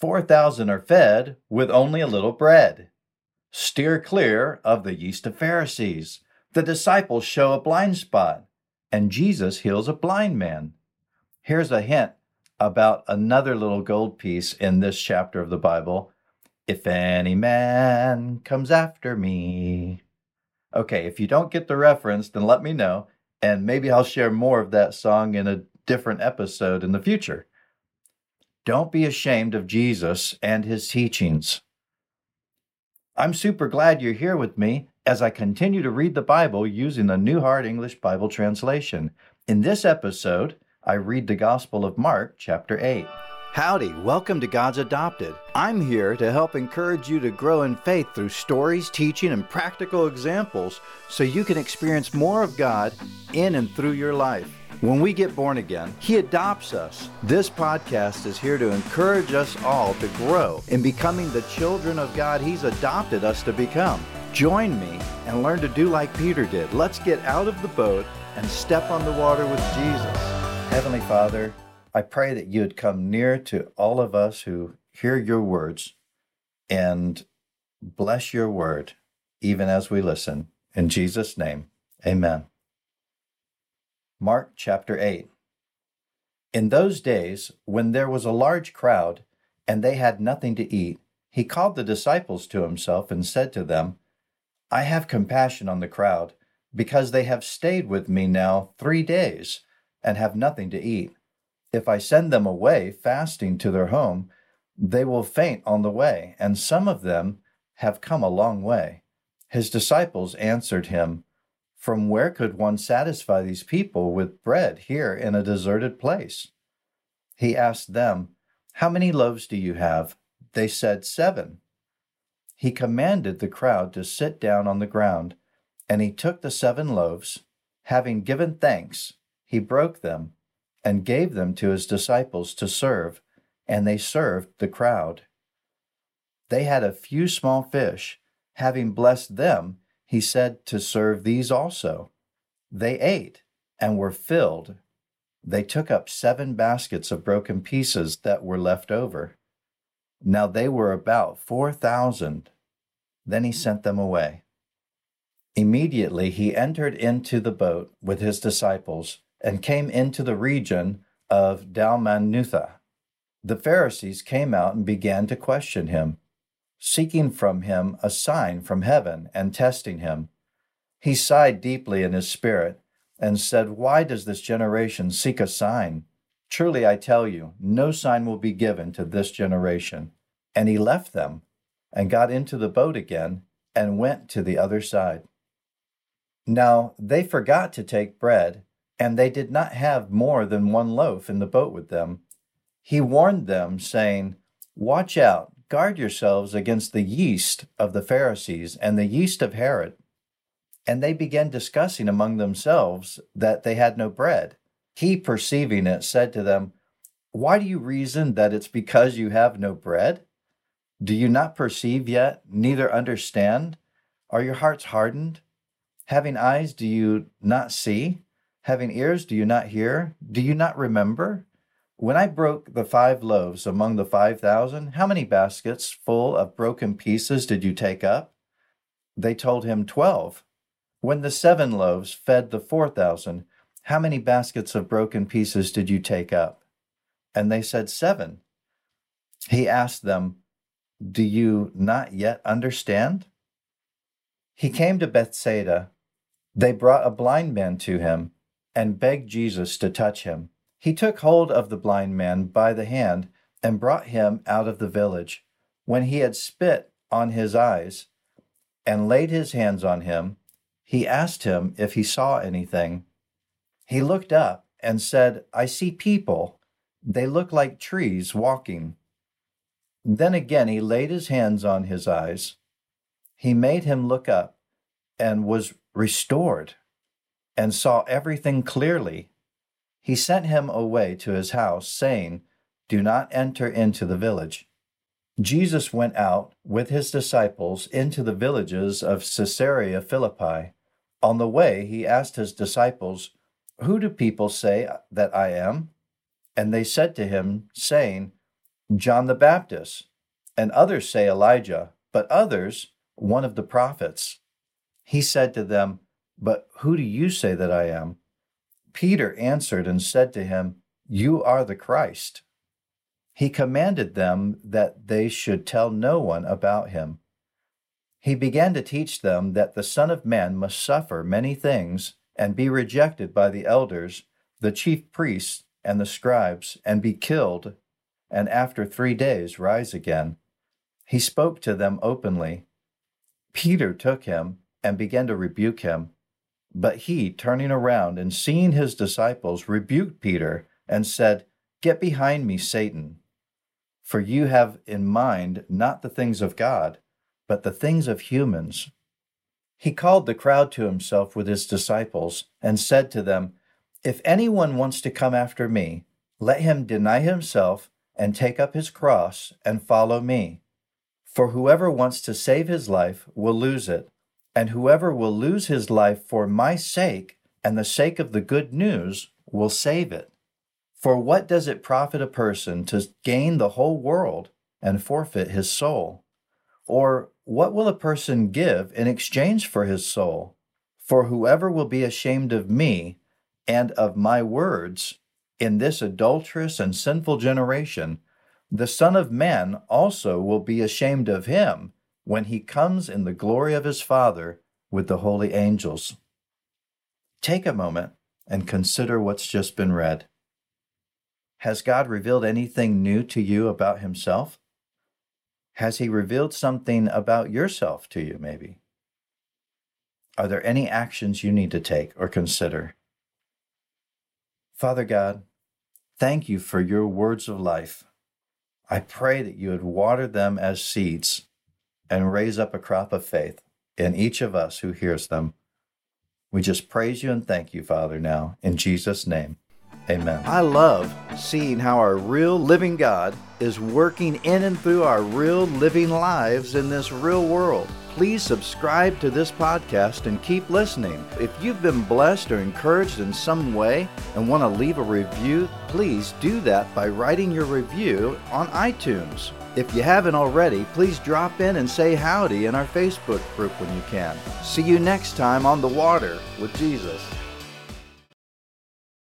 4,000 are fed with only a little bread. Steer clear of the yeast of Pharisees. The disciples show a blind spot, and Jesus heals a blind man. Here's a hint about another little gold piece in this chapter of the Bible. If any man comes after me. Okay, if you don't get the reference, then let me know, and maybe I'll share more of that song in a different episode in the future. Don't be ashamed of Jesus and his teachings. I'm super glad you're here with me as I continue to read the Bible using the New Heart English Bible translation. In this episode, I read the Gospel of Mark, chapter 8. Howdy, welcome to God's Adopted. I'm here to help encourage you to grow in faith through stories, teaching, and practical examples so you can experience more of God in and through your life. When we get born again, He adopts us. This podcast is here to encourage us all to grow in becoming the children of God He's adopted us to become. Join me and learn to do like Peter did. Let's get out of the boat and step on the water with Jesus. Heavenly Father, I pray that you would come near to all of us who hear your words and bless your word even as we listen. In Jesus' name, amen. Mark chapter 8. In those days, when there was a large crowd, and they had nothing to eat, he called the disciples to himself and said to them, I have compassion on the crowd, because they have stayed with me now three days and have nothing to eat. If I send them away fasting to their home, they will faint on the way, and some of them have come a long way. His disciples answered him, from where could one satisfy these people with bread here in a deserted place? He asked them, How many loaves do you have? They said, Seven. He commanded the crowd to sit down on the ground, and he took the seven loaves. Having given thanks, he broke them and gave them to his disciples to serve, and they served the crowd. They had a few small fish. Having blessed them, he said to serve these also. They ate and were filled. They took up seven baskets of broken pieces that were left over. Now they were about four thousand. Then he sent them away. Immediately he entered into the boat with his disciples and came into the region of Dalmanutha. The Pharisees came out and began to question him seeking from him a sign from heaven and testing him. He sighed deeply in his spirit and said, Why does this generation seek a sign? Truly I tell you, no sign will be given to this generation. And he left them and got into the boat again and went to the other side. Now they forgot to take bread, and they did not have more than one loaf in the boat with them. He warned them, saying, Watch out Guard yourselves against the yeast of the Pharisees and the yeast of Herod. And they began discussing among themselves that they had no bread. He, perceiving it, said to them, Why do you reason that it's because you have no bread? Do you not perceive yet, neither understand? Are your hearts hardened? Having eyes, do you not see? Having ears, do you not hear? Do you not remember? When I broke the five loaves among the five thousand, how many baskets full of broken pieces did you take up? They told him twelve. When the seven loaves fed the four thousand, how many baskets of broken pieces did you take up? And they said, Seven. He asked them, Do you not yet understand? He came to Bethsaida. They brought a blind man to him and begged Jesus to touch him. He took hold of the blind man by the hand and brought him out of the village. When he had spit on his eyes and laid his hands on him, he asked him if he saw anything. He looked up and said, I see people. They look like trees walking. Then again he laid his hands on his eyes. He made him look up and was restored and saw everything clearly he sent him away to his house, saying, Do not enter into the village. Jesus went out with his disciples into the villages of Caesarea Philippi. On the way, he asked his disciples, Who do people say that I am? And they said to him, saying, John the Baptist, and others say Elijah, but others, one of the prophets. He said to them, But who do you say that I am? Peter answered and said to him, You are the Christ. He commanded them that they should tell no one about him. He began to teach them that the Son of Man must suffer many things and be rejected by the elders, the chief priests, and the scribes, and be killed, and after three days rise again. He spoke to them openly. Peter took him and began to rebuke him. But he, turning around and seeing his disciples, rebuked Peter and said, Get behind me, Satan. For you have in mind not the things of God, but the things of humans. He called the crowd to himself with his disciples and said to them, If anyone wants to come after me, let him deny himself and take up his cross and follow me. For whoever wants to save his life will lose it, and whoever will lose his life for my sake and the sake of the good news will save it. For what does it profit a person to gain the whole world and forfeit his soul? Or what will a person give in exchange for his soul? For whoever will be ashamed of me and of my words in this adulterous and sinful generation, the Son of Man also will be ashamed of him when he comes in the glory of his Father with the holy angels. Take a moment and consider what's just been read. Has God revealed anything new to you about himself? Has he revealed something about yourself to you, maybe? Are there any actions you need to take or consider? Father God, thank you for your words of life. I pray that you would water them as seeds and raise up a crop of faith in each of us who hears them. We just praise you and thank you, Father, now, in Jesus' name. Amen. I love seeing how our real living God is working in and through our real living lives in this real world. Please subscribe to this podcast and keep listening. If you've been blessed or encouraged in some way and want to leave a review, please do that by writing your review on iTunes. If you haven't already, please drop in and say howdy in our Facebook group when you can. See you next time on The Water with Jesus.